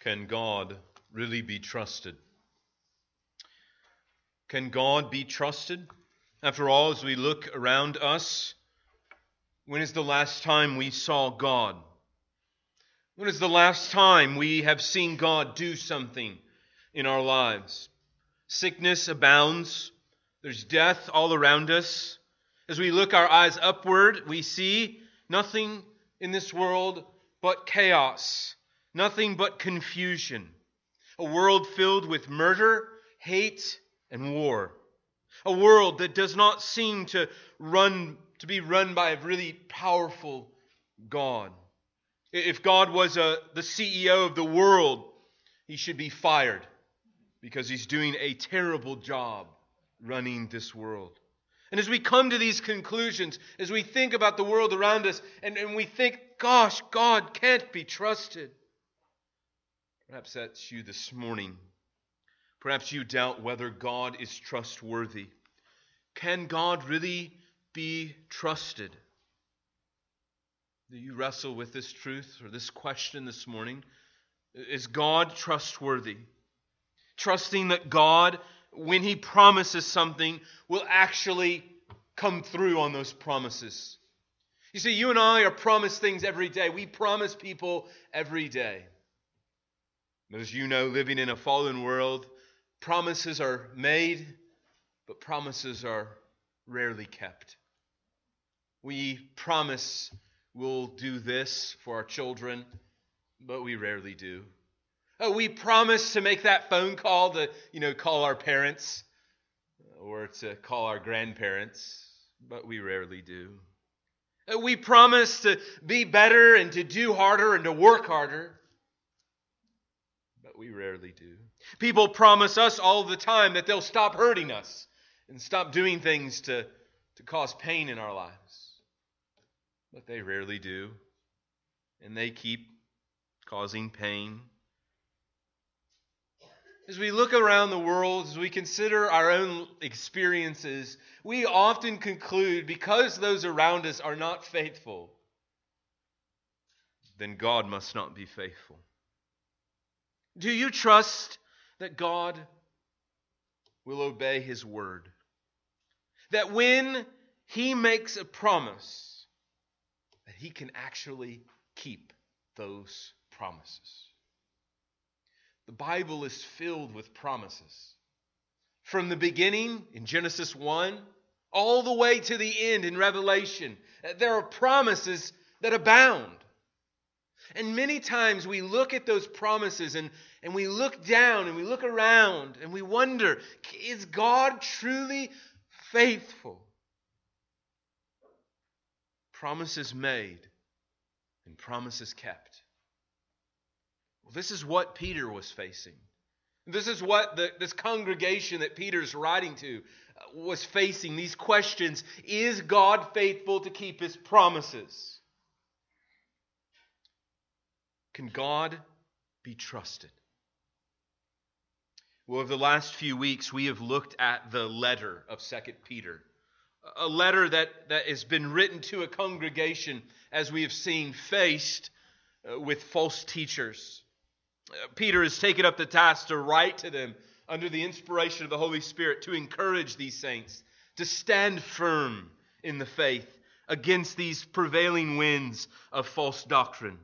Can God really be trusted? Can God be trusted? After all, as we look around us, when is the last time we saw God? When is the last time we have seen God do something in our lives? Sickness abounds. There's death all around us. As we look our eyes upward, we see nothing in this world but chaos, nothing but confusion. A world filled with murder, hate, and war. A world that does not seem to run to be run by a really powerful God. If God was a, the CEO of the world, he should be fired because he's doing a terrible job running this world. And as we come to these conclusions, as we think about the world around us, and, and we think, gosh, God can't be trusted. Perhaps that's you this morning. Perhaps you doubt whether God is trustworthy. Can God really be trusted? Do you wrestle with this truth or this question this morning? Is God trustworthy? Trusting that God, when He promises something, will actually come through on those promises. You see, you and I are promised things every day. We promise people every day. As you know, living in a fallen world, promises are made, but promises are rarely kept. We promise we'll do this for our children, but we rarely do. Oh, we promise to make that phone call to, you know, call our parents or to call our grandparents, but we rarely do. Oh, we promise to be better and to do harder and to work harder, but we rarely do. People promise us all the time that they'll stop hurting us and stop doing things to, to cause pain in our lives but they rarely do. And they keep causing pain. As we look around the world, as we consider our own experiences, we often conclude because those around us are not faithful, then God must not be faithful. Do you trust that God will obey His word? That when He makes a promise, that he can actually keep those promises. The Bible is filled with promises. From the beginning in Genesis 1 all the way to the end in Revelation, there are promises that abound. And many times we look at those promises and, and we look down and we look around and we wonder is God truly faithful? promises made and promises kept. Well, this is what Peter was facing. This is what the, this congregation that Peter's writing to uh, was facing these questions Is God faithful to keep his promises? Can God be trusted? Well, over the last few weeks, we have looked at the letter of 2 Peter a letter that, that has been written to a congregation, as we have seen, faced uh, with false teachers. Uh, Peter has taken up the task to write to them under the inspiration of the Holy Spirit to encourage these saints to stand firm in the faith against these prevailing winds of false doctrine.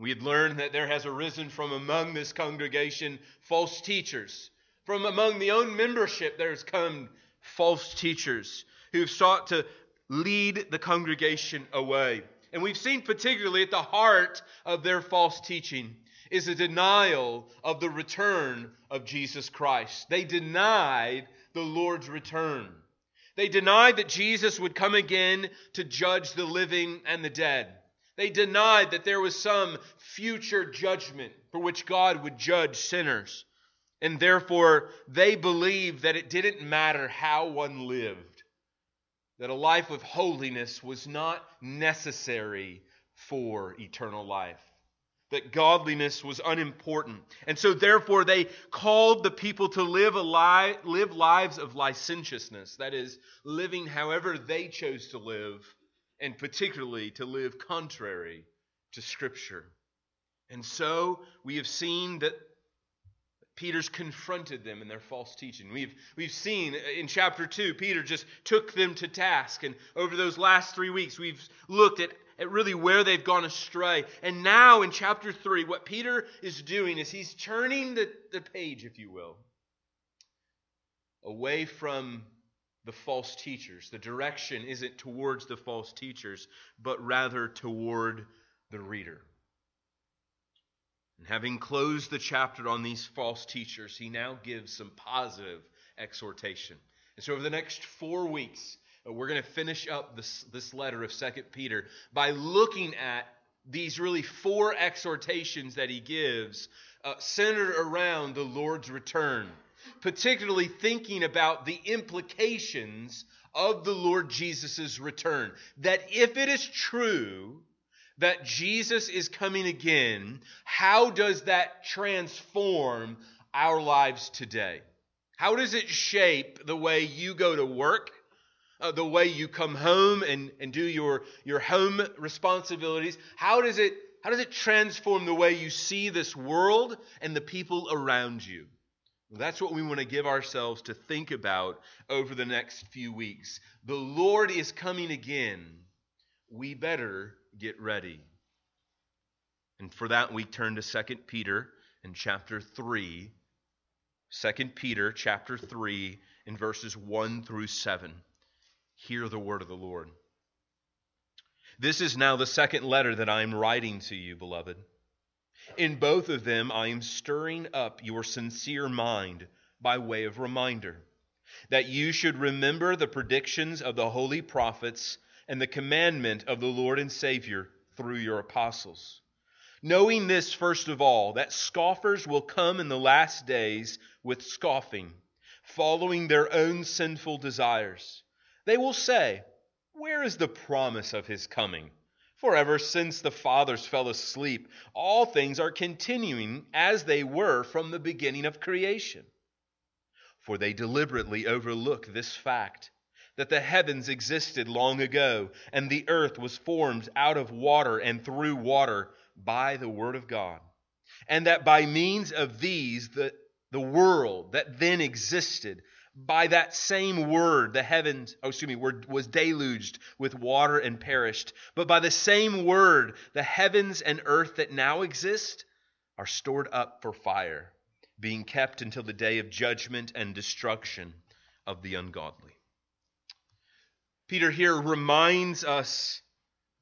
We had learned that there has arisen from among this congregation false teachers. From among the own membership, there's come false teachers who've sought to lead the congregation away. And we've seen, particularly at the heart of their false teaching, is a denial of the return of Jesus Christ. They denied the Lord's return. They denied that Jesus would come again to judge the living and the dead. They denied that there was some future judgment for which God would judge sinners. And therefore, they believed that it didn't matter how one lived that a life of holiness was not necessary for eternal life, that godliness was unimportant. And so, therefore, they called the people to live, a li- live lives of licentiousness, that is, living however they chose to live, and particularly to live contrary to Scripture. And so we have seen that Peter's confronted them in their false teaching. We've, we've seen in chapter 2, Peter just took them to task. And over those last three weeks, we've looked at, at really where they've gone astray. And now in chapter 3, what Peter is doing is he's turning the, the page, if you will, away from the false teachers. The direction isn't towards the false teachers, but rather toward the reader. And having closed the chapter on these false teachers, he now gives some positive exhortation. And so, over the next four weeks, uh, we're going to finish up this, this letter of Second Peter by looking at these really four exhortations that he gives uh, centered around the Lord's return, particularly thinking about the implications of the Lord Jesus' return. That if it is true that Jesus is coming again, how does that transform our lives today? How does it shape the way you go to work, uh, the way you come home and, and do your, your home responsibilities? How does, it, how does it transform the way you see this world and the people around you? That's what we want to give ourselves to think about over the next few weeks. The Lord is coming again. We better get ready. And for that, we turn to 2 Peter in chapter 3. 2 Peter chapter 3 in verses 1 through 7. Hear the word of the Lord. This is now the second letter that I am writing to you, beloved. In both of them, I am stirring up your sincere mind by way of reminder, that you should remember the predictions of the holy prophets and the commandment of the Lord and Savior through your apostles. Knowing this, first of all, that scoffers will come in the last days with scoffing, following their own sinful desires. They will say, Where is the promise of his coming? For ever since the fathers fell asleep, all things are continuing as they were from the beginning of creation. For they deliberately overlook this fact that the heavens existed long ago, and the earth was formed out of water and through water by the word of God. And that by means of these, the, the world that then existed, by that same word, the heavens, oh, excuse me, were, was deluged with water and perished. But by the same word, the heavens and earth that now exist are stored up for fire, being kept until the day of judgment and destruction of the ungodly. Peter here reminds us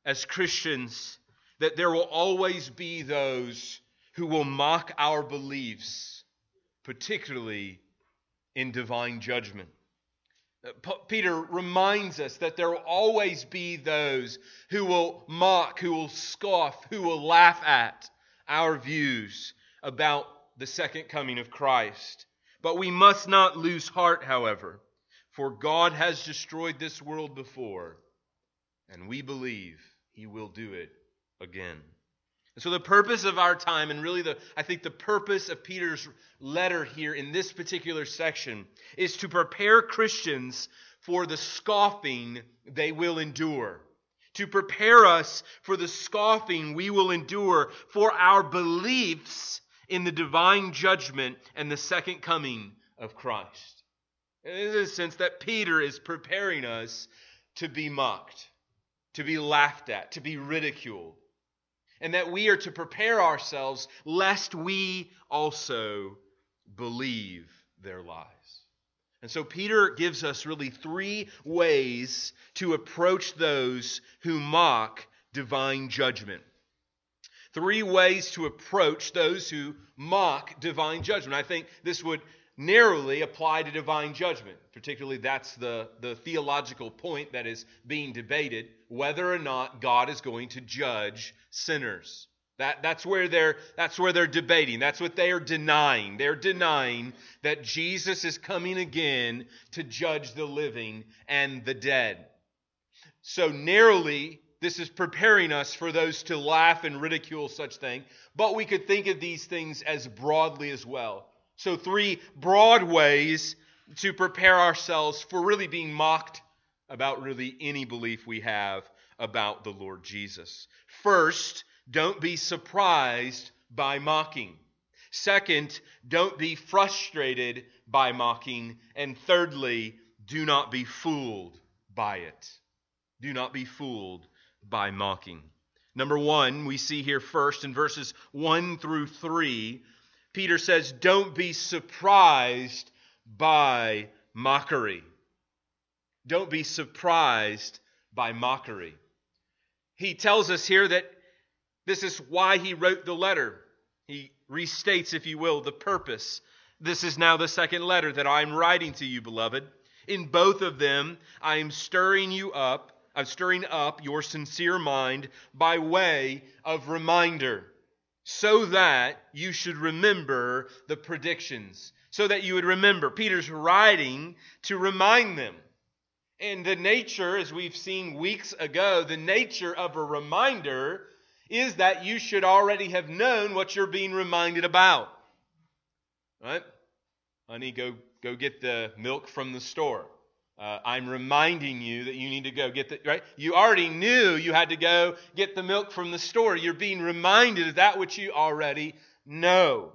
as Christians that there will always be those who will mock our beliefs, particularly in divine judgment. Uh, Peter reminds us that there will always be those who will mock, who will scoff, who will laugh at our views about the second coming of Christ. But we must not lose heart, however. For God has destroyed this world before, and we believe he will do it again. And so the purpose of our time, and really the I think the purpose of Peter's letter here in this particular section, is to prepare Christians for the scoffing they will endure. To prepare us for the scoffing we will endure for our beliefs in the divine judgment and the second coming of Christ. In the sense that Peter is preparing us to be mocked, to be laughed at, to be ridiculed, and that we are to prepare ourselves lest we also believe their lies. And so Peter gives us really three ways to approach those who mock divine judgment. Three ways to approach those who mock divine judgment. I think this would narrowly apply to divine judgment. Particularly, that's the, the theological point that is being debated whether or not God is going to judge sinners. That, that's, where they're, that's where they're debating. That's what they are denying. They're denying that Jesus is coming again to judge the living and the dead. So, narrowly, this is preparing us for those to laugh and ridicule such thing, but we could think of these things as broadly as well. So, three broad ways to prepare ourselves for really being mocked about really any belief we have about the Lord Jesus. First, don't be surprised by mocking. Second, don't be frustrated by mocking. And thirdly, do not be fooled by it. Do not be fooled by mocking. Number one, we see here first in verses 1 through 3, Peter says, Don't be surprised by mockery. Don't be surprised by mockery. He tells us here that this is why he wrote the letter. He restates, if you will, the purpose. This is now the second letter that I'm writing to you, beloved. In both of them, I am stirring you up, I'm stirring up your sincere mind by way of reminder, so that you should remember the predictions, so that you would remember. Peter's writing to remind them. And the nature, as we've seen weeks ago, the nature of a reminder is that you should already have known what you're being reminded about. Right? Honey, go, go get the milk from the store. Uh, I'm reminding you that you need to go get the, right? You already knew you had to go get the milk from the store. You're being reminded of that which you already know.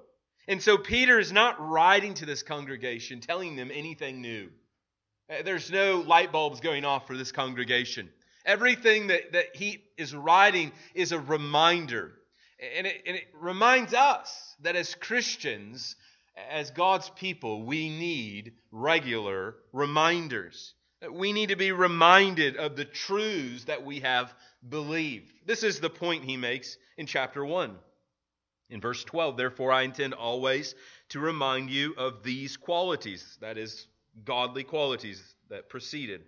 And so Peter is not writing to this congregation telling them anything new. Uh, there's no light bulbs going off for this congregation. Everything that, that he is writing is a reminder. And it, and it reminds us that as Christians, as God's people, we need regular reminders. We need to be reminded of the truths that we have believed. This is the point he makes in chapter 1. In verse 12, therefore, I intend always to remind you of these qualities, that is, godly qualities that preceded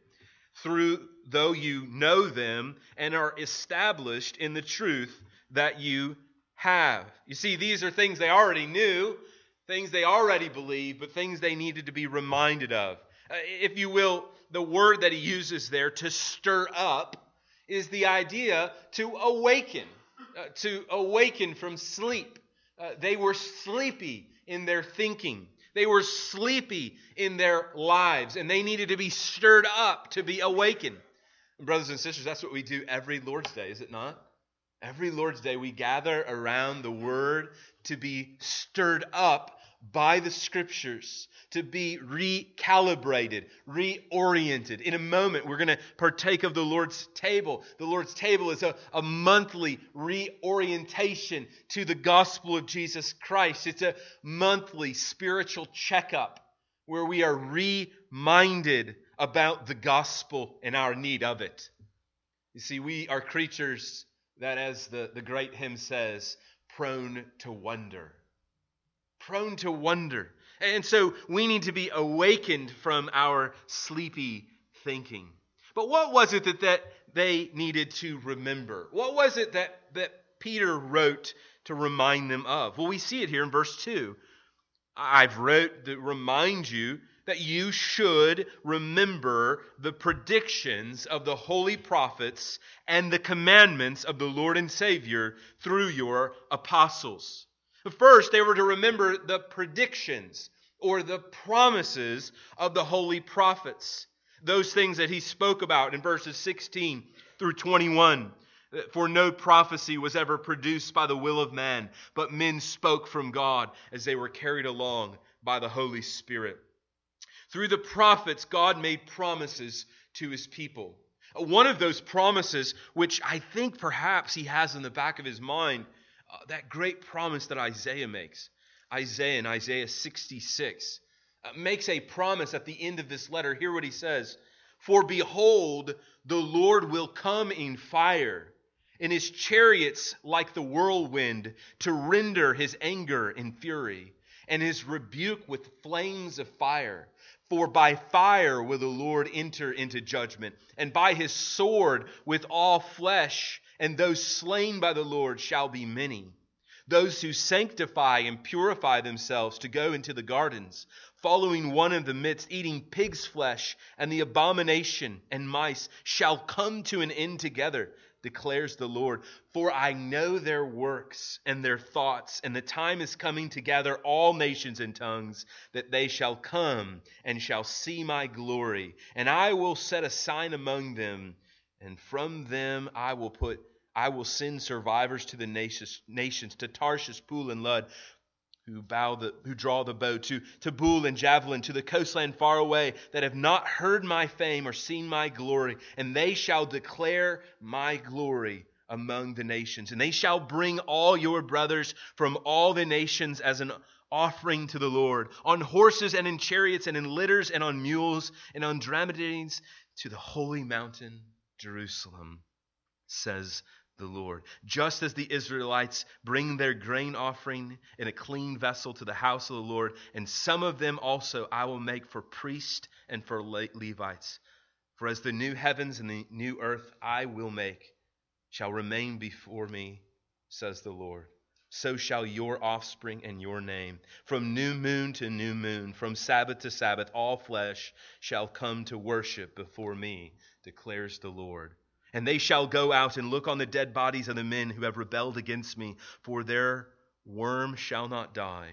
through though you know them and are established in the truth that you have. You see, these are things they already knew, things they already believed, but things they needed to be reminded of. Uh, if you will, the word that he uses there, to stir up, is the idea to awaken, uh, to awaken from sleep. Uh, they were sleepy in their thinking. They were sleepy in their lives, and they needed to be stirred up to be awakened. And brothers and sisters, that's what we do every Lord's Day, is it not? Every Lord's Day, we gather around the Word to be stirred up by the Scriptures, to be recalibrated, reoriented. In a moment, we're going to partake of the Lord's table. The Lord's table is a, a monthly reorientation to the gospel of Jesus Christ, it's a monthly spiritual checkup where we are reminded about the gospel and our need of it. You see, we are creatures that, as the, the great hymn says, prone to wonder. Prone to wonder. And so we need to be awakened from our sleepy thinking. But what was it that, that they needed to remember? What was it that, that Peter wrote to remind them of? Well, we see it here in verse 2. I've wrote to remind you that you should remember the predictions of the holy prophets and the commandments of the Lord and Savior through your apostles. First, they were to remember the predictions or the promises of the holy prophets. Those things that he spoke about in verses 16 through 21. For no prophecy was ever produced by the will of man, but men spoke from God as they were carried along by the Holy Spirit. Through the prophets, God made promises to his people. One of those promises, which I think perhaps he has in the back of his mind, uh, that great promise that Isaiah makes. Isaiah in Isaiah 66 uh, makes a promise at the end of this letter. Hear what he says For behold, the Lord will come in fire, and his chariots like the whirlwind, to render his anger in fury, and his rebuke with flames of fire. For by fire will the Lord enter into judgment, and by his sword with all flesh, and those slain by the Lord shall be many. Those who sanctify and purify themselves to go into the gardens, following one in the midst, eating pig's flesh, and the abomination and mice shall come to an end together, declares the Lord. For I know their works and their thoughts, and the time is coming to gather all nations and tongues, that they shall come and shall see my glory. And I will set a sign among them, and from them I will put I will send survivors to the nations, nations to Tarshish, Pul, and Lud, who bow the who draw the bow to to and javelin to the coastland far away that have not heard my fame or seen my glory. And they shall declare my glory among the nations. And they shall bring all your brothers from all the nations as an offering to the Lord on horses and in chariots and in litters and on mules and on dromedaries to the holy mountain Jerusalem says the Lord. Just as the Israelites bring their grain offering in a clean vessel to the house of the Lord, and some of them also I will make for priests and for Levites. For as the new heavens and the new earth I will make shall remain before me, says the Lord. So shall your offspring and your name. From new moon to new moon, from Sabbath to Sabbath, all flesh shall come to worship before me, declares the Lord. And they shall go out and look on the dead bodies of the men who have rebelled against me, for their worm shall not die,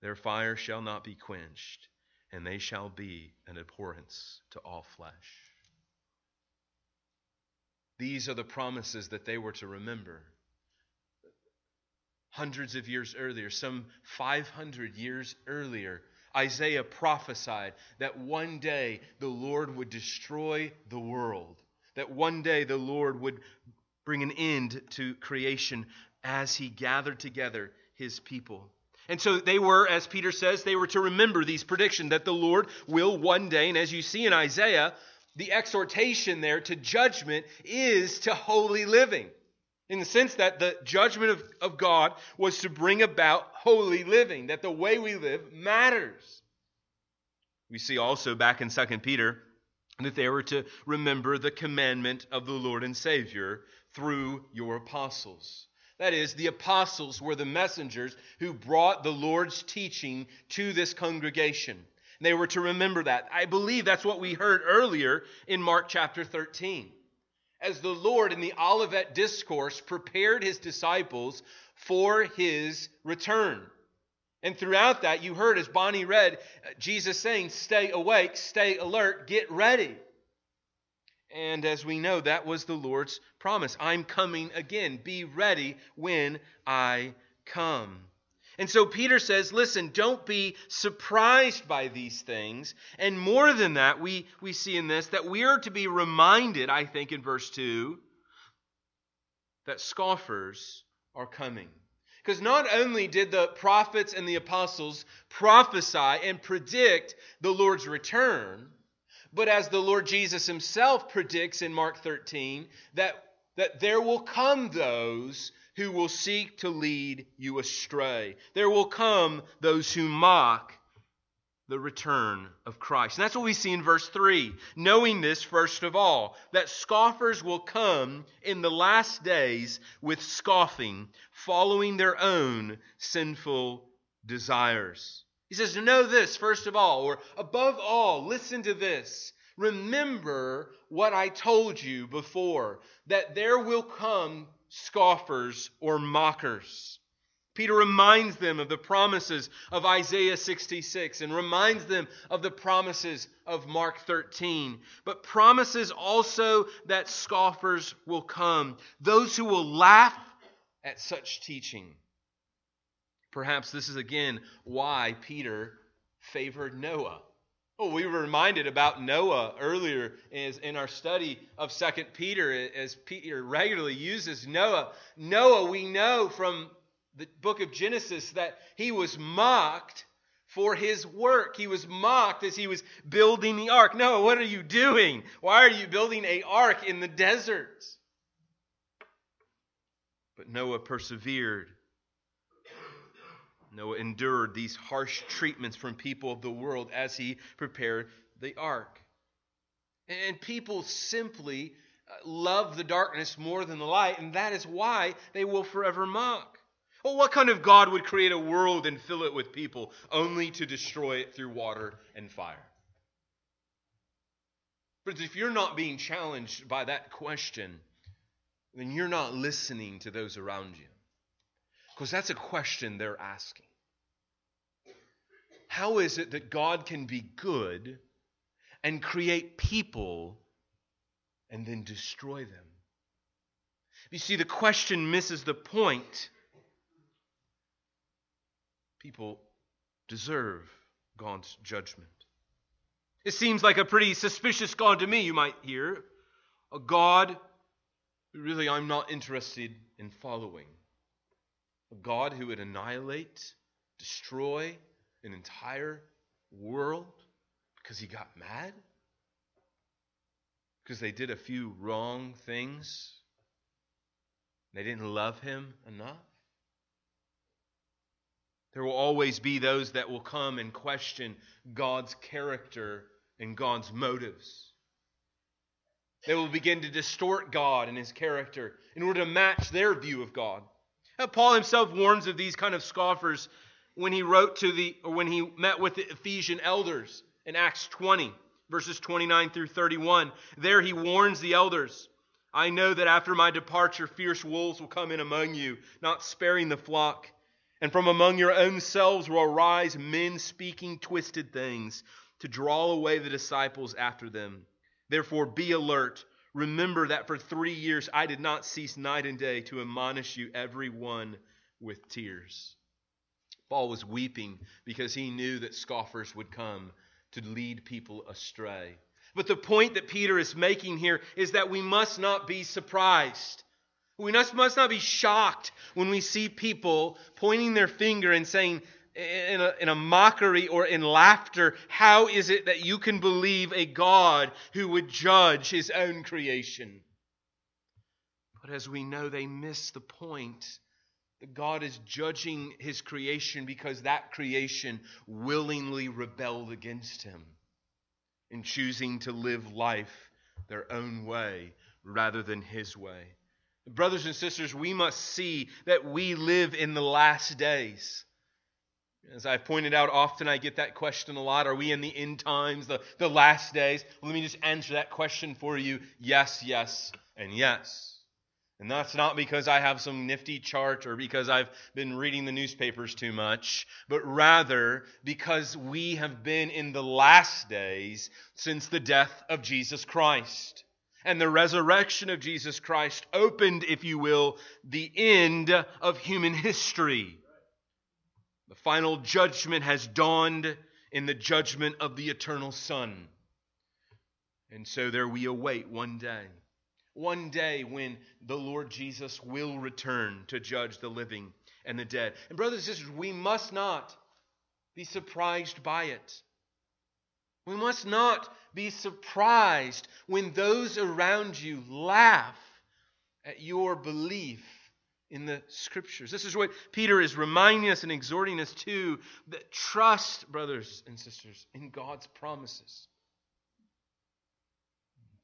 their fire shall not be quenched, and they shall be an abhorrence to all flesh. These are the promises that they were to remember. Hundreds of years earlier, some 500 years earlier, Isaiah prophesied that one day the Lord would destroy the world that one day the Lord would bring an end to creation as he gathered together his people. And so they were, as Peter says, they were to remember these predictions that the Lord will one day, and as you see in Isaiah, the exhortation there to judgment is to holy living. In the sense that the judgment of, of God was to bring about holy living, that the way we live matters. We see also back in 2 Peter that they were to remember the commandment of the Lord and Savior through your apostles. That is, the apostles were the messengers who brought the Lord's teaching to this congregation. They were to remember that. I believe that's what we heard earlier in Mark chapter 13. As the Lord in the Olivet Discourse prepared his disciples for his return. And throughout that, you heard as Bonnie read, uh, Jesus saying, Stay awake, stay alert, get ready. And as we know, that was the Lord's promise I'm coming again. Be ready when I come. And so Peter says, listen, don't be surprised by these things. And more than that, we, we see in this that we are to be reminded, I think, in verse 2, that scoffers are coming. Because not only did the prophets and the apostles prophesy and predict the Lord's return, but as the Lord Jesus himself predicts in Mark 13, that, that there will come those who will seek to lead you astray. There will come those who mock the return of Christ. And that's what we see in verse 3. Knowing this, first of all, that scoffers will come in the last days with scoffing, following their own sinful desires. He says, know this, first of all, or above all, listen to this. Remember what I told you before, that there will come scoffers or mockers. Peter reminds them of the promises of Isaiah 66 and reminds them of the promises of Mark 13, but promises also that scoffers will come, those who will laugh at such teaching. Perhaps this is again why Peter favored Noah. Oh, we were reminded about Noah earlier as in our study of Second Peter, as Peter regularly uses Noah. Noah, we know from the book of Genesis that he was mocked for his work. He was mocked as he was building the ark. Noah, what are you doing? Why are you building a ark in the desert? But Noah persevered. Noah endured these harsh treatments from people of the world as he prepared the ark. And people simply uh, love the darkness more than the light, and that is why they will forever mock. Well, what kind of God would create a world and fill it with people only to destroy it through water and fire? But if you're not being challenged by that question, then you're not listening to those around you. Because that's a question they're asking. How is it that God can be good and create people and then destroy them? You see, the question misses the point. People deserve God's judgment. It seems like a pretty suspicious God to me, you might hear. A God who really I'm not interested in following. A God who would annihilate, destroy an entire world because he got mad? Because they did a few wrong things? They didn't love him enough? There will always be those that will come and question God's character and God's motives. They will begin to distort God and his character in order to match their view of God. Now, Paul himself warns of these kind of scoffers when he wrote to the or when he met with the Ephesian elders in Acts 20 verses 29 through 31. There he warns the elders I know that after my departure, fierce wolves will come in among you, not sparing the flock. And from among your own selves will arise men speaking twisted things to draw away the disciples after them. Therefore, be alert. Remember that for three years I did not cease night and day to admonish you, every one with tears. Paul was weeping because he knew that scoffers would come to lead people astray. But the point that Peter is making here is that we must not be surprised. We must, not be shocked when we see people pointing their finger and saying, in a, in a mockery or in laughter, how is it that you can believe a God who would judge his own creation? But as we know, they miss the point that God is judging his creation because that creation willingly rebelled against him in choosing to live life their own way rather than his way. Brothers and sisters, we must see that we live in the last days. As I've pointed out often, I get that question a lot. Are we in the end times, the, the last days? Well, let me just answer that question for you yes, yes, and yes. And that's not because I have some nifty chart or because I've been reading the newspapers too much, but rather because we have been in the last days since the death of Jesus Christ. And the resurrection of Jesus Christ opened, if you will, the end of human history. The final judgment has dawned in the judgment of the eternal Son. And so there we await one day one day when the Lord Jesus will return to judge the living and the dead. And, brothers and sisters, we must not be surprised by it. We must not be surprised when those around you laugh at your belief in the scriptures. This is what Peter is reminding us and exhorting us to that trust, brothers and sisters, in God's promises.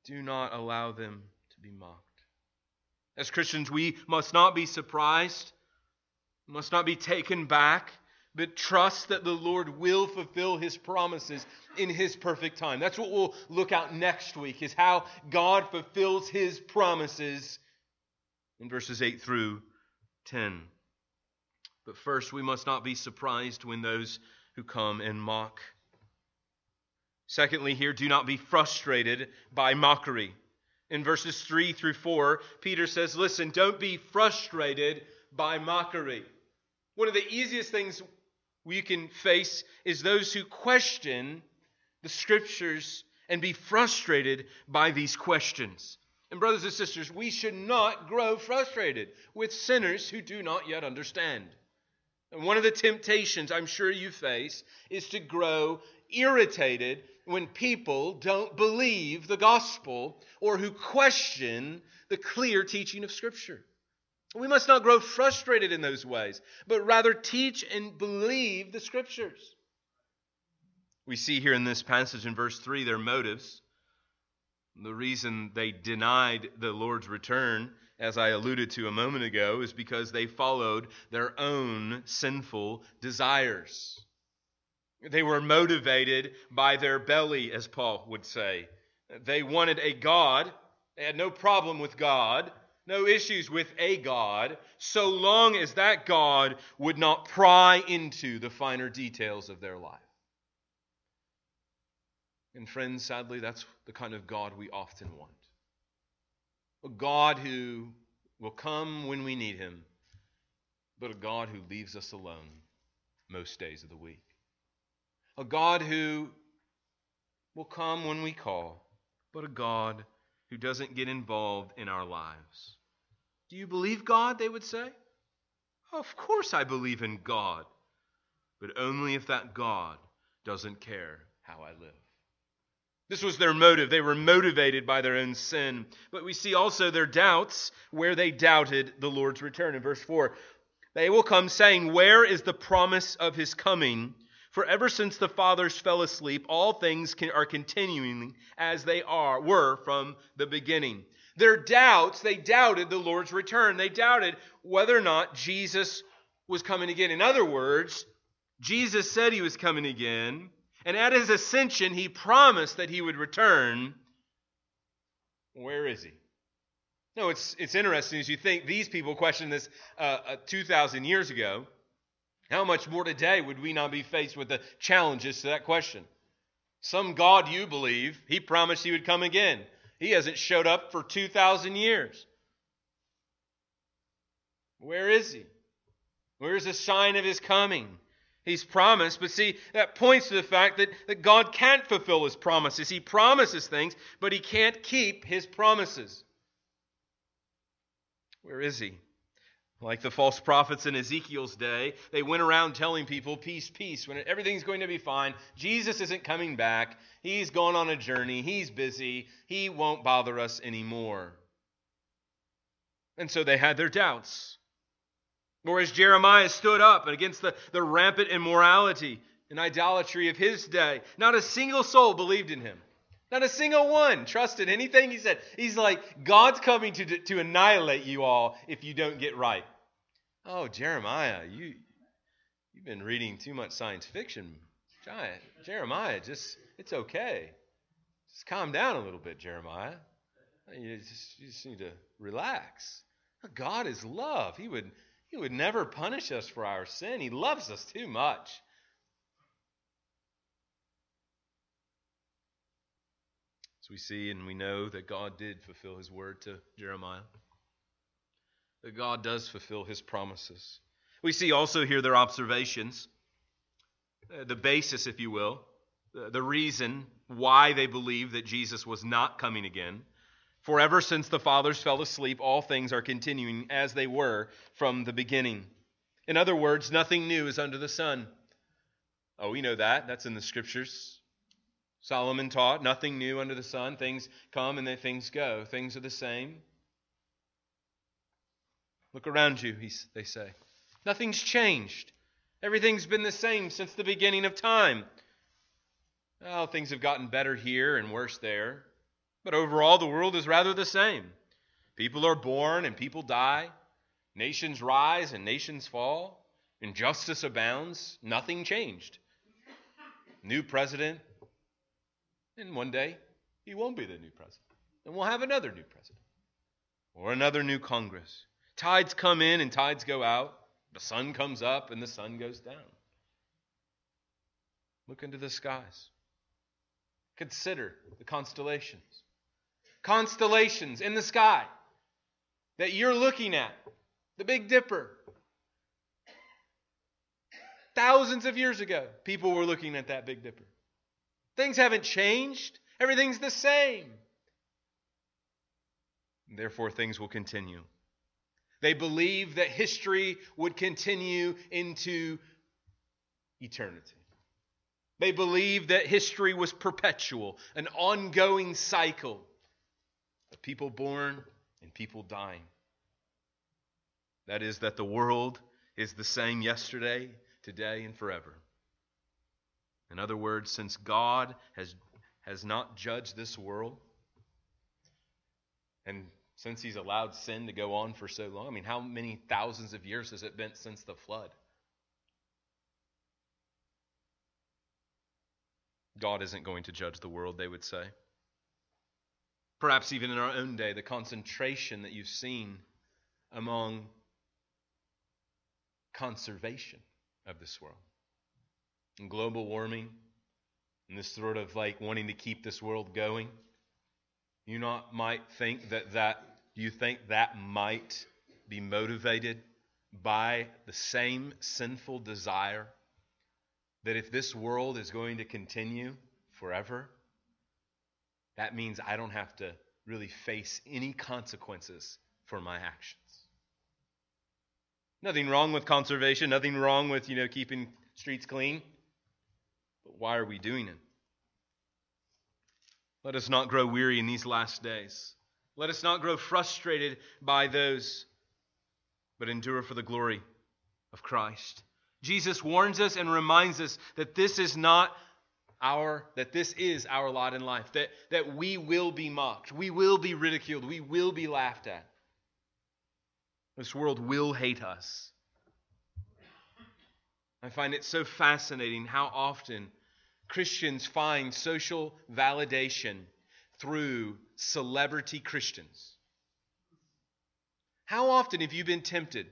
Do not allow them to be mocked. As Christians, we must not be surprised, must not be taken back, but trust that the Lord will fulfill his promises in his perfect time. That's what we'll look at next week is how God fulfills his promises in verses 8 through 10. But first, we must not be surprised when those who come and mock. Secondly, here, do not be frustrated by mockery in verses 3 through 4, Peter says, Listen, don't be frustrated by mockery. One of the easiest things we can face is those who question the scriptures and be frustrated by these questions. And, brothers and sisters, we should not grow frustrated with sinners who do not yet understand. And one of the temptations I'm sure you face is to grow irritated when people don't believe the gospel or who question the clear teaching of Scripture. We must not grow frustrated in those ways, but rather teach and believe the Scriptures. We see here in this passage in verse 3 their motives. The reason they denied the Lord's return, as I alluded to a moment ago, is because they followed their own sinful desires. They were motivated by their belly, as Paul would say. They wanted a God. They had no problem with God, no issues with a God, so long as that God would not pry into the finer details of their life. And, friends, sadly, that's the kind of God we often want. A God who will come when we need him, but a God who leaves us alone most days of the week. A God who will come when we call, but a God who doesn't get involved in our lives. Do you believe God? They would say. Of course I believe in God, but only if that God doesn't care how I live. This was their motive. They were motivated by their own sin. But we see also their doubts where they doubted the Lord's return. In verse 4, they will come saying, Where is the promise of his coming? For ever since the fathers fell asleep, all things can, are continuing as they are were from the beginning. Their doubts, they doubted the Lord's return. They doubted whether or not Jesus was coming again. In other words, Jesus said he was coming again, and at his ascension, he promised that he would return. Where is he? No, it's, it's interesting as you think these people questioned this uh, uh, 2,000 years ago. How much more today would we not be faced with the challenges to that question? Some God you believe, he promised he would come again. He hasn't showed up for 2,000 years. Where is he? Where's the sign of his coming? He's promised, but see, that points to the fact that, that God can't fulfill his promises. He promises things, but he can't keep his promises. Where is he? Like the false prophets in Ezekiel's day, they went around telling people, peace, peace, when everything's going to be fine. Jesus isn't coming back. He's gone on a journey. He's busy. He won't bother us anymore. And so they had their doubts. Or as Jeremiah stood up against the, the rampant immorality and idolatry of his day, not a single soul believed in him. Not a single one trusted anything he said. He's like, God's coming to, to annihilate you all if you don't get right. Oh, Jeremiah, you, you've been reading too much science fiction. Giant. Jeremiah, just, it's okay. Just calm down a little bit, Jeremiah. You just, you just need to relax. God is love. He would, he would never punish us for our sin. He loves us too much. We see and we know that God did fulfill his word to Jeremiah, that God does fulfill his promises. We see also here their observations, uh, the basis, if you will, the, reason why they believe that Jesus was not coming again. For ever since the fathers fell asleep, all things are continuing as they were from the beginning. In other words, nothing new is under the sun. Oh, we know that. That's in the scriptures. Solomon taught nothing new under the sun. Things come and then things go. Things are the same. Look around you, they say. Nothing's changed. Everything's been the same since the beginning of time. Well, things have gotten better here and worse there. But overall, the world is rather the same. People are born and people die. Nations rise and nations fall. Injustice abounds. Nothing changed. New president, and one day, he won't be the new president. And we'll have another new president or another new Congress. Tides come in and tides go out. The sun comes up and the sun goes down. Look into the skies. Consider the constellations. Constellations in the sky that you're looking at. The Big Dipper. Thousands of years ago, people were looking at that Big Dipper. Things haven't changed, everything's the same. Therefore, things will continue. They believe that history would continue into eternity. They believed that history was perpetual, an ongoing cycle of people born and people dying. That is, that the world is the same yesterday, today, and forever. In other words, since God has, has not judged this world, and since He's allowed sin to go on for so long, I mean, how many thousands of years has it been since the flood? God isn't going to judge the world, they would say. Perhaps even in our own day, the concentration that you've seen among conservation of this world and global warming and this sort of like wanting to keep this world going, you not might think that that you think that might be motivated by the same sinful desire that if this world is going to continue forever, that means I don't have to really face any consequences for my actions. Nothing wrong with conservation, nothing wrong with, you know, keeping streets clean. But why are we doing it? Let us not grow weary in these last days. Let us not grow frustrated by those, but endure for the glory of Christ. Jesus warns us and reminds us that this is not our that this is our lot in life that that we will be mocked we will be ridiculed we will be laughed at this world will hate us i find it so fascinating how often christians find social validation through celebrity christians. How often have you been tempted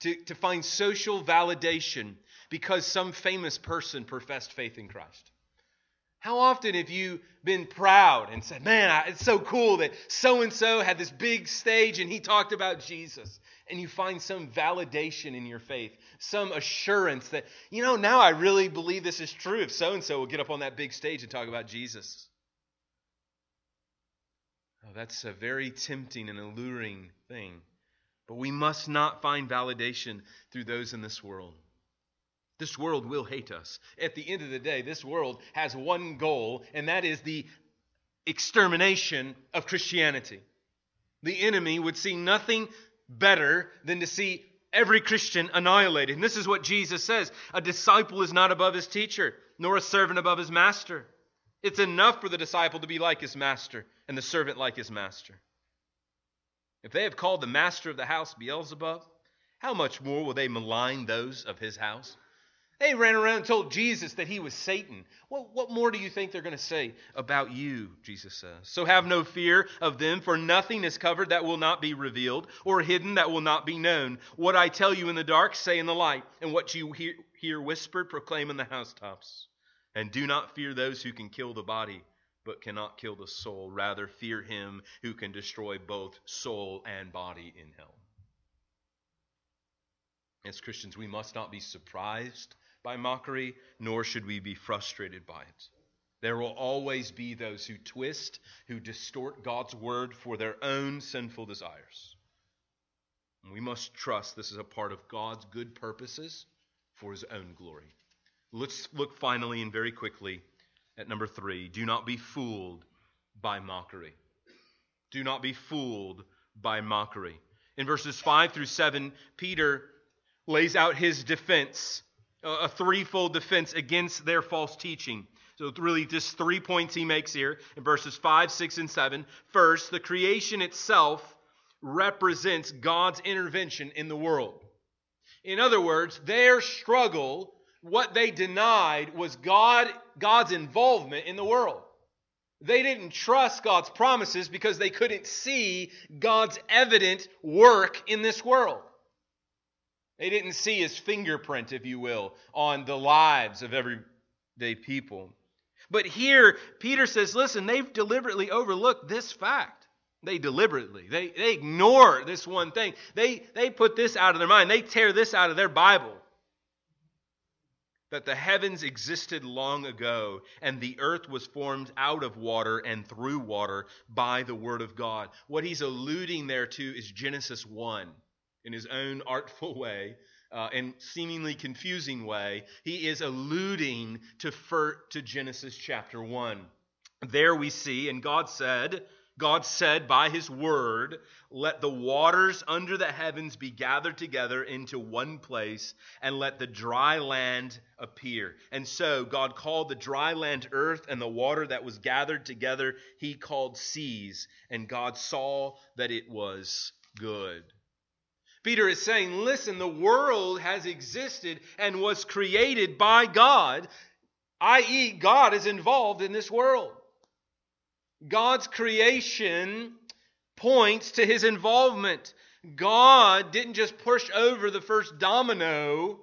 to, to find social validation because some famous person professed faith in christ how often have you been proud and said, Man, it's so cool that so and so had this big stage and he talked about Jesus? And you find some validation in your faith, some assurance that, you know, now I really believe this is true if so and so will get up on that big stage and talk about Jesus. Oh, that's a very tempting and alluring thing. But we must not find validation through those in this world. This world will hate us. At the end of the day, this world has one goal, and that is the extermination of Christianity. The enemy would see nothing better than to see every Christian annihilated. And this is what Jesus says A disciple is not above his teacher, nor a servant above his master. It's enough for the disciple to be like his master, and the servant like his master. If they have called the master of the house Beelzebub, how much more will they malign those of his house? They ran around and told Jesus that he was Satan. What, what more do you think they're going to say about you? Jesus says. So have no fear of them, for nothing is covered that will not be revealed, or hidden that will not be known. What I tell you in the dark, say in the light, and what you hear, hear whispered, proclaim in the housetops. And do not fear those who can kill the body, but cannot kill the soul. Rather, fear him who can destroy both soul and body in hell. As Christians, we must not be surprised by mockery, nor should we be frustrated by it. There will always be those who twist, who distort God's word for their own sinful desires. And we must trust this is a part of God's good purposes for his own glory. Let's look finally and very quickly at number three. Do not be fooled by mockery. Do not be fooled by mockery. In verses 5 through 7, Peter lays out his defense a threefold defense against their false teaching. So, really, just three points he makes here in verses 5, 6, and 7. First, the creation itself represents God's intervention in the world. In other words, their struggle, what they denied, was God, God's involvement in the world. They didn't trust God's promises because they couldn't see God's evident work in this world. They didn't see his fingerprint, if you will, on the lives of everyday people. But here, Peter says, listen, they've deliberately overlooked this fact. They deliberately, they, they ignore this one thing. They, they put this out of their mind. They tear this out of their Bible. That the heavens existed long ago, and the earth was formed out of water and through water by the word of God. What he's alluding there to is Genesis 1 in his own artful way uh, and seemingly confusing way, he is alluding to, fir- to Genesis chapter 1. There we see, and God said, God said by his word, Let the waters under the heavens be gathered together into one place, and let the dry land appear. And so God called the dry land earth, and the water that was gathered together he called seas. And God saw that it was good. Peter is saying, listen, the world has existed and was created by God, i.e., God is involved in this world. God's creation points to his involvement. God didn't just push over the first domino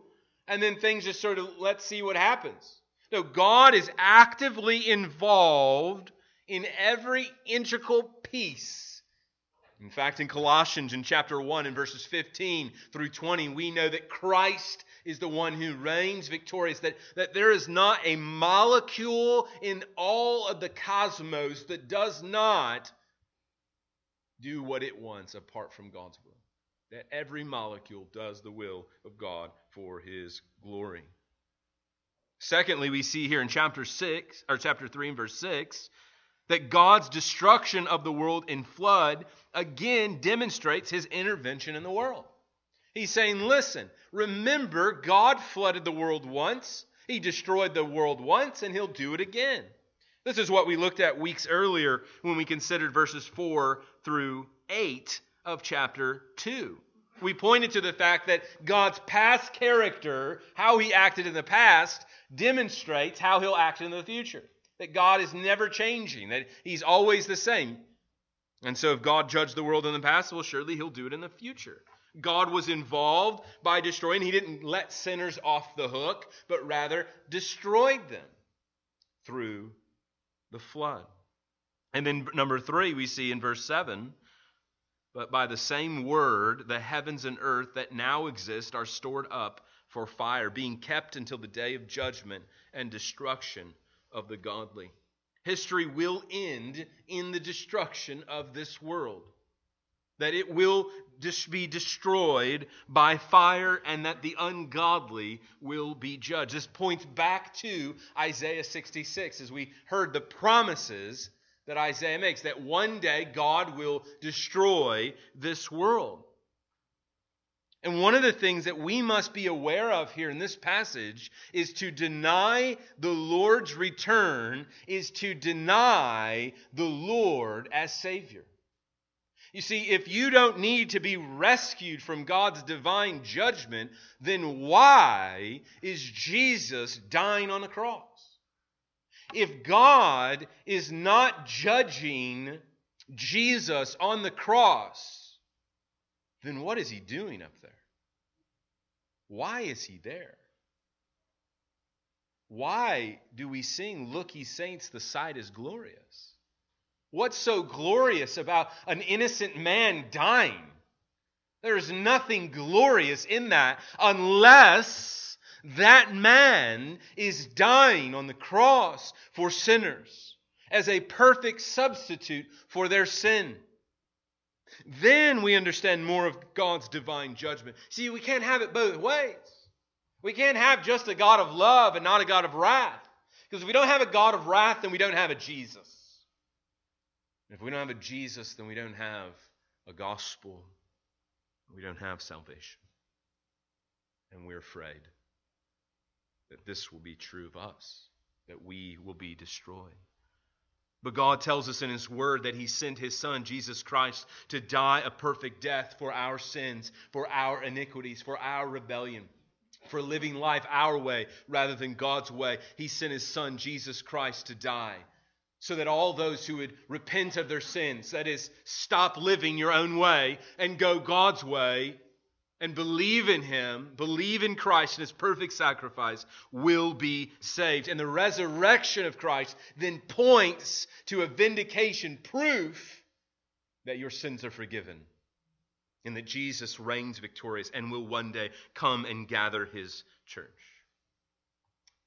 and then things just sort of let's see what happens. No, God is actively involved in every integral piece In fact, in Colossians, in chapter 1, in verses 15 through 20, we know that Christ is the one who reigns victorious, that, that there is not a molecule in all of the cosmos that does not do what it wants apart from God's will. That every molecule does the will of God for his glory. Secondly, we see here in chapter 6, or chapter 3 and verse 6, that God's destruction of the world in flood again demonstrates his intervention in the world. He's saying, listen, remember, God flooded the world once, he destroyed the world once, and he'll do it again. This is what we looked at weeks earlier when we considered verses 4 through 8 of chapter 2. We pointed to the fact that God's past character, how he acted in the past, demonstrates how he'll act in the future that God is never changing, that He's always the same. And so, if God judged the world in the past, well, surely He'll do it in the future. God was involved by destroying. He didn't let sinners off the hook, but rather destroyed them through the flood. And then, number three, we see in verse 7 but by the same word, the heavens and earth that now exist are stored up for fire, being kept until the day of judgment and destruction of the godly. History will end in the destruction of this world. That it will be destroyed by fire and that the ungodly will be judged. This points back to Isaiah 66 as we heard the promises that Isaiah makes that one day God will destroy this world. And one of the things that we must be aware of here in this passage is to deny the Lord's return, is to deny the Lord as Savior. You see, if you don't need to be rescued from God's divine judgment, then why is Jesus dying on the cross? If God is not judging Jesus on the cross, then what is he doing up there? Why is he there? Why do we sing, Look, ye saints, the sight is glorious? What's so glorious about an innocent man dying? There is nothing glorious in that unless that man is dying on the cross for sinners as a perfect substitute for their sin. Then we understand more of God's divine judgment. See, we can't have it both ways. We can't have just a God of love and not a God of wrath. Because if we don't have a God of wrath, then we don't have a Jesus. And if we don't have a Jesus, then we don't have a gospel. We don't have salvation. And we're afraid that this will be true of us, that we will be destroyed. But God tells us in His Word that He sent His Son, Jesus Christ, to die a perfect death for our sins, for our iniquities, for our rebellion, for living life our way rather than God's way. He sent His Son, Jesus Christ, to die so that all those who would repent of their sins, that is, stop living your own way and go God's way, and believe in him, believe in Christ and his perfect sacrifice, will be saved. And the resurrection of Christ then points to a vindication, proof that your sins are forgiven and that Jesus reigns victorious and will one day come and gather his church.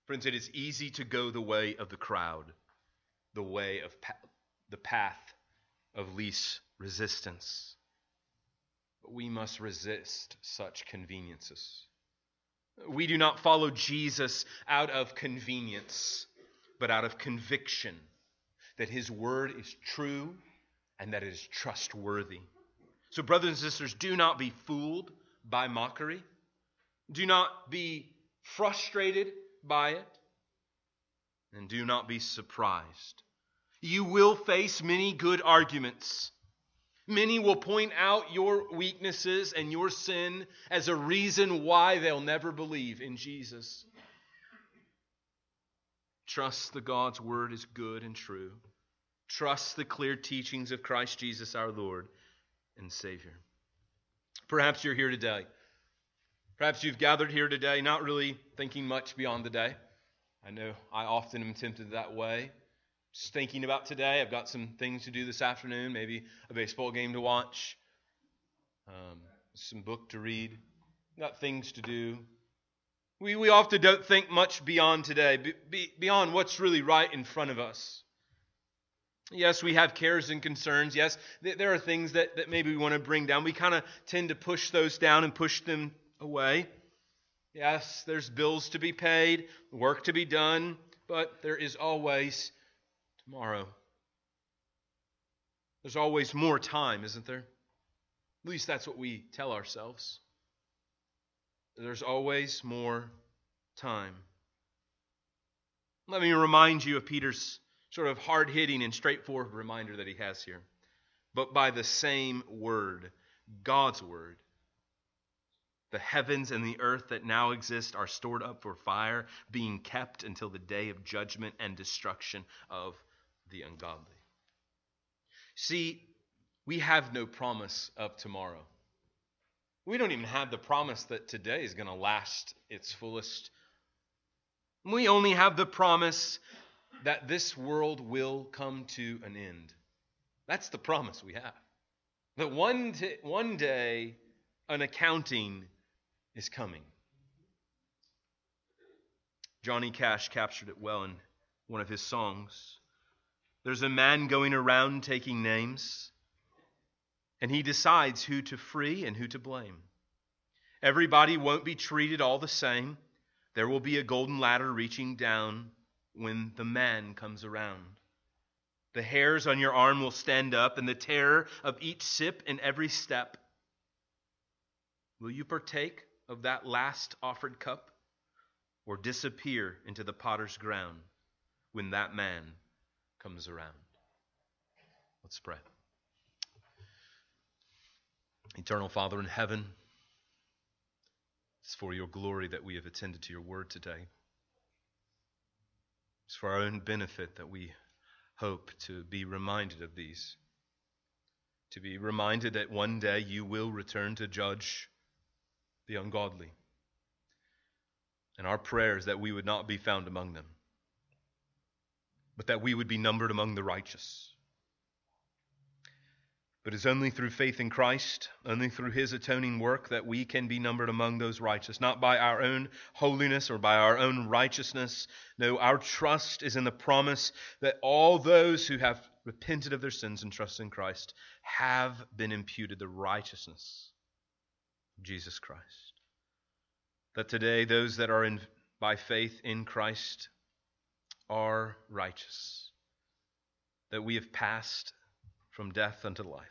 Friends, it is easy to go the way of the crowd, the way of pa- the path of least resistance. We must resist such conveniences. We do not follow Jesus out of convenience, but out of conviction that his word is true and that it is trustworthy. So, brothers and sisters, do not be fooled by mockery. Do not be frustrated by it. And do not be surprised. You will face many good arguments Many will point out your weaknesses and your sin as a reason why they'll never believe in Jesus. Trust that God's word is good and true. Trust the clear teachings of Christ Jesus our Lord and Savior. Perhaps you're here today. Perhaps you've gathered here today not really thinking much beyond the day. I know I often am tempted that way Just thinking about today. I've got some things to do this afternoon, maybe a baseball game to watch, um, some book to read. Got things to do. We, we often don't think much beyond today, be, be, beyond what's really right in front of us. Yes, we have cares and concerns. Yes, th- there are things that, that maybe we want to bring down. We kind of tend to push those down and push them away. Yes, there's bills to be paid, work to be done, but there is always tomorrow. There's always more time, isn't there? At least that's what we tell ourselves. There's always more time. Let me remind you of Peter's sort of hard hitting and straightforward reminder that he has here. But by the same word, God's word, the heavens and the earth that now exist are stored up for fire, being kept until the day of judgment and destruction of the ungodly. See, we have no promise of tomorrow. We don't even have the promise that today is going to last its fullest. We only have the promise that this world will come to an end. That's the promise we have. That one, t- one day an accounting is coming. Johnny Cash captured it well in one of his songs. There's a man going around taking names, and he decides who to free and who to blame. Everybody won't be treated all the same. There will be a golden ladder reaching down when the man comes around. The hairs on your arm will stand up, and the terror of each sip and every step. Will you partake of that last offered cup, or disappear into the potter's ground when that man comes around? Let's pray. Eternal Father in heaven, it's for your glory that we have attended to your word today. It's for our own benefit that we hope to be reminded of these. To be reminded that one day you will return to judge the ungodly. And our prayer is that we would not be found among them, but that we would be numbered among the righteous. But it's only through faith in Christ, only through his atoning work, that we can be numbered among those righteous, not by our own holiness or by our own righteousness. No, our trust is in the promise that all those who have repented of their sins and trust in Christ have been imputed the righteousness of Jesus Christ. That today, those that are in, by faith in Christ are righteous. That we have passed from death unto life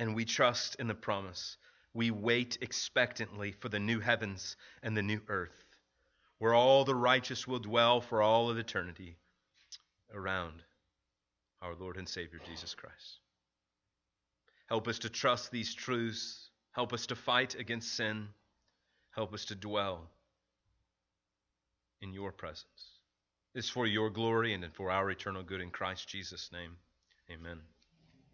and we trust in the promise. We wait expectantly for the new heavens and the new earth, where all the righteous will dwell for all of eternity around our Lord and Savior Jesus Christ. Help us to trust these truths. Help us to fight against sin. Help us to dwell in your presence. It's for your glory and for our eternal good in Christ Jesus' name. Amen.